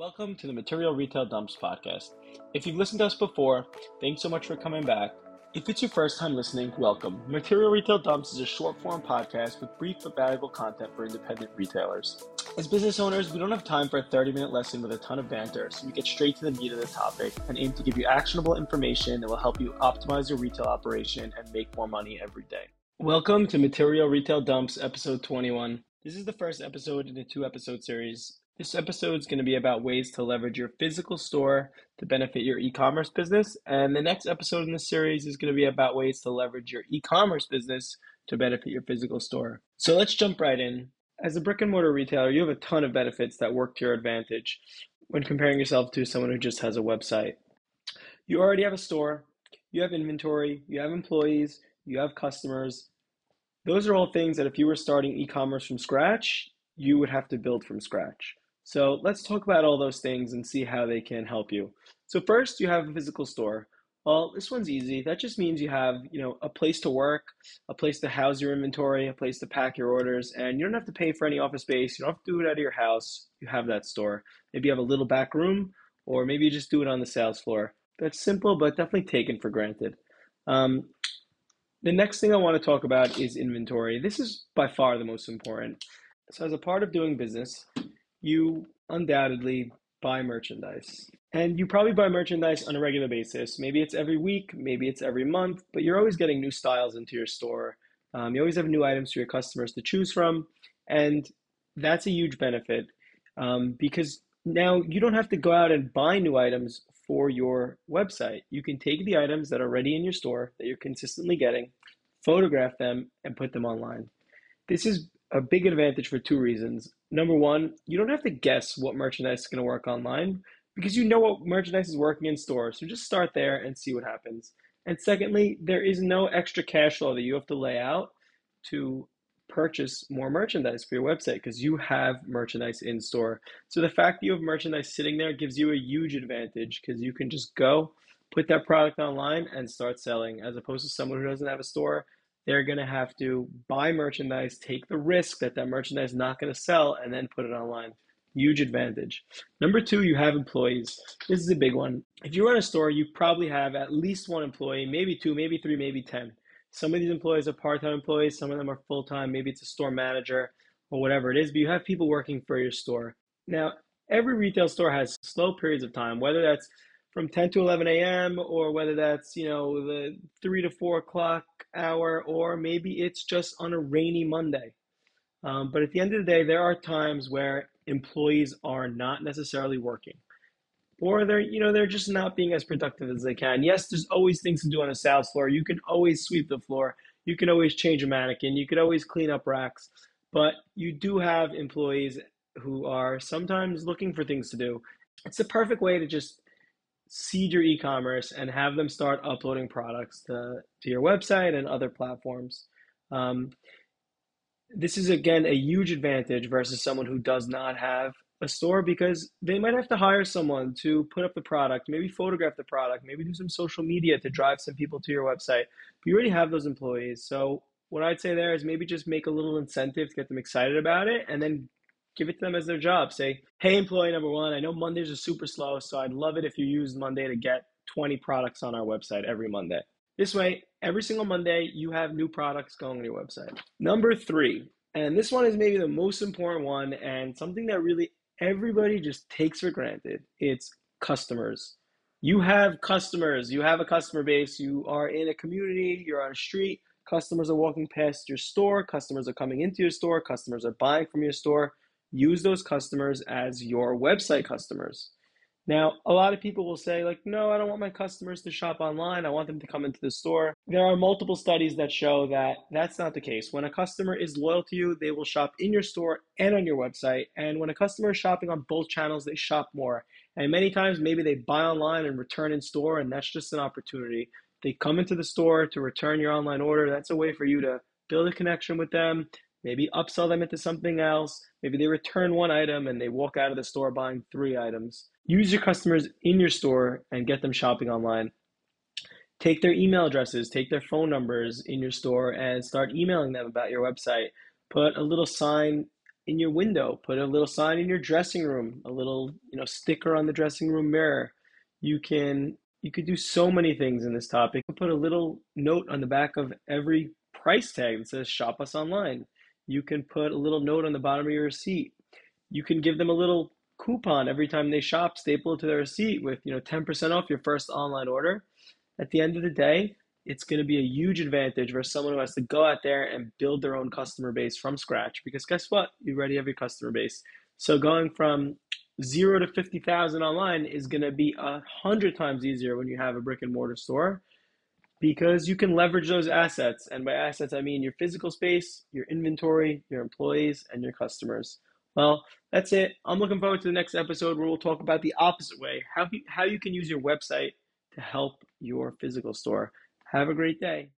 Welcome to the Material Retail Dumps podcast. If you've listened to us before, thanks so much for coming back. If it's your first time listening, welcome. Material Retail Dumps is a short form podcast with brief but valuable content for independent retailers. As business owners, we don't have time for a 30 minute lesson with a ton of banter, so we get straight to the meat of the topic and aim to give you actionable information that will help you optimize your retail operation and make more money every day. Welcome to Material Retail Dumps, episode 21. This is the first episode in a two episode series. This episode is going to be about ways to leverage your physical store to benefit your e commerce business. And the next episode in this series is going to be about ways to leverage your e commerce business to benefit your physical store. So let's jump right in. As a brick and mortar retailer, you have a ton of benefits that work to your advantage when comparing yourself to someone who just has a website. You already have a store, you have inventory, you have employees, you have customers. Those are all things that if you were starting e commerce from scratch, you would have to build from scratch. So let's talk about all those things and see how they can help you. So first, you have a physical store. Well, this one's easy. That just means you have, you know, a place to work, a place to house your inventory, a place to pack your orders, and you don't have to pay for any office space. You don't have to do it out of your house. You have that store. Maybe you have a little back room, or maybe you just do it on the sales floor. That's simple, but definitely taken for granted. Um, the next thing I want to talk about is inventory. This is by far the most important. So, as a part of doing business, you undoubtedly buy merchandise. And you probably buy merchandise on a regular basis. Maybe it's every week, maybe it's every month, but you're always getting new styles into your store. Um, you always have new items for your customers to choose from. And that's a huge benefit um, because now you don't have to go out and buy new items for your website. You can take the items that are already in your store that you're consistently getting, photograph them, and put them online. This is a big advantage for two reasons. Number one, you don't have to guess what merchandise is going to work online because you know what merchandise is working in store. So just start there and see what happens. And secondly, there is no extra cash flow that you have to lay out to purchase more merchandise for your website because you have merchandise in store. So the fact that you have merchandise sitting there gives you a huge advantage because you can just go put that product online and start selling as opposed to someone who doesn't have a store they're going to have to buy merchandise, take the risk that that merchandise is not going to sell, and then put it online. Huge advantage. Number two, you have employees. This is a big one. If you run a store, you probably have at least one employee, maybe two, maybe three, maybe 10. Some of these employees are part time employees, some of them are full time. Maybe it's a store manager or whatever it is, but you have people working for your store. Now, every retail store has slow periods of time, whether that's from 10 to 11 a.m. or whether that's, you know, the 3 to 4 o'clock hour, or maybe it's just on a rainy Monday. Um, but at the end of the day, there are times where employees are not necessarily working or they're you know they're just not being as productive as they can. Yes there's always things to do on a sales floor. You can always sweep the floor. You can always change a mannequin. You could always clean up racks. But you do have employees who are sometimes looking for things to do. It's the perfect way to just seed your e-commerce and have them start uploading products to, to your website and other platforms. Um, this is again a huge advantage versus someone who does not have a store because they might have to hire someone to put up the product, maybe photograph the product, maybe do some social media to drive some people to your website. But you already have those employees. So what I'd say there is maybe just make a little incentive to get them excited about it and then give it to them as their job. Say, hey, employee number one, I know Mondays are super slow, so I'd love it if you used Monday to get 20 products on our website every Monday. This way, every single Monday, you have new products going on your website. Number three, and this one is maybe the most important one and something that really everybody just takes for granted it's customers. You have customers, you have a customer base, you are in a community, you're on a street, customers are walking past your store, customers are coming into your store, customers are buying from your store use those customers as your website customers. Now, a lot of people will say, like, no, I don't want my customers to shop online. I want them to come into the store. There are multiple studies that show that that's not the case. When a customer is loyal to you, they will shop in your store and on your website. And when a customer is shopping on both channels, they shop more. And many times, maybe they buy online and return in store, and that's just an opportunity. They come into the store to return your online order. That's a way for you to build a connection with them, maybe upsell them into something else. Maybe they return one item and they walk out of the store buying three items. Use your customers in your store and get them shopping online. Take their email addresses, take their phone numbers in your store and start emailing them about your website. Put a little sign in your window, put a little sign in your dressing room, a little, you know, sticker on the dressing room mirror. You can you could do so many things in this topic. Put a little note on the back of every price tag that says shop us online. You can put a little note on the bottom of your receipt. You can give them a little coupon every time they shop, staple it to their receipt with, you know, 10% off your first online order. At the end of the day, it's going to be a huge advantage for someone who has to go out there and build their own customer base from scratch because guess what? You already have your customer base. So going from zero to 50,000 online is going to be a hundred times easier when you have a brick and mortar store because you can leverage those assets. And by assets, I mean your physical space, your inventory, your employees, and your customers. Well, that's it. I'm looking forward to the next episode where we'll talk about the opposite way how, how you can use your website to help your physical store. Have a great day.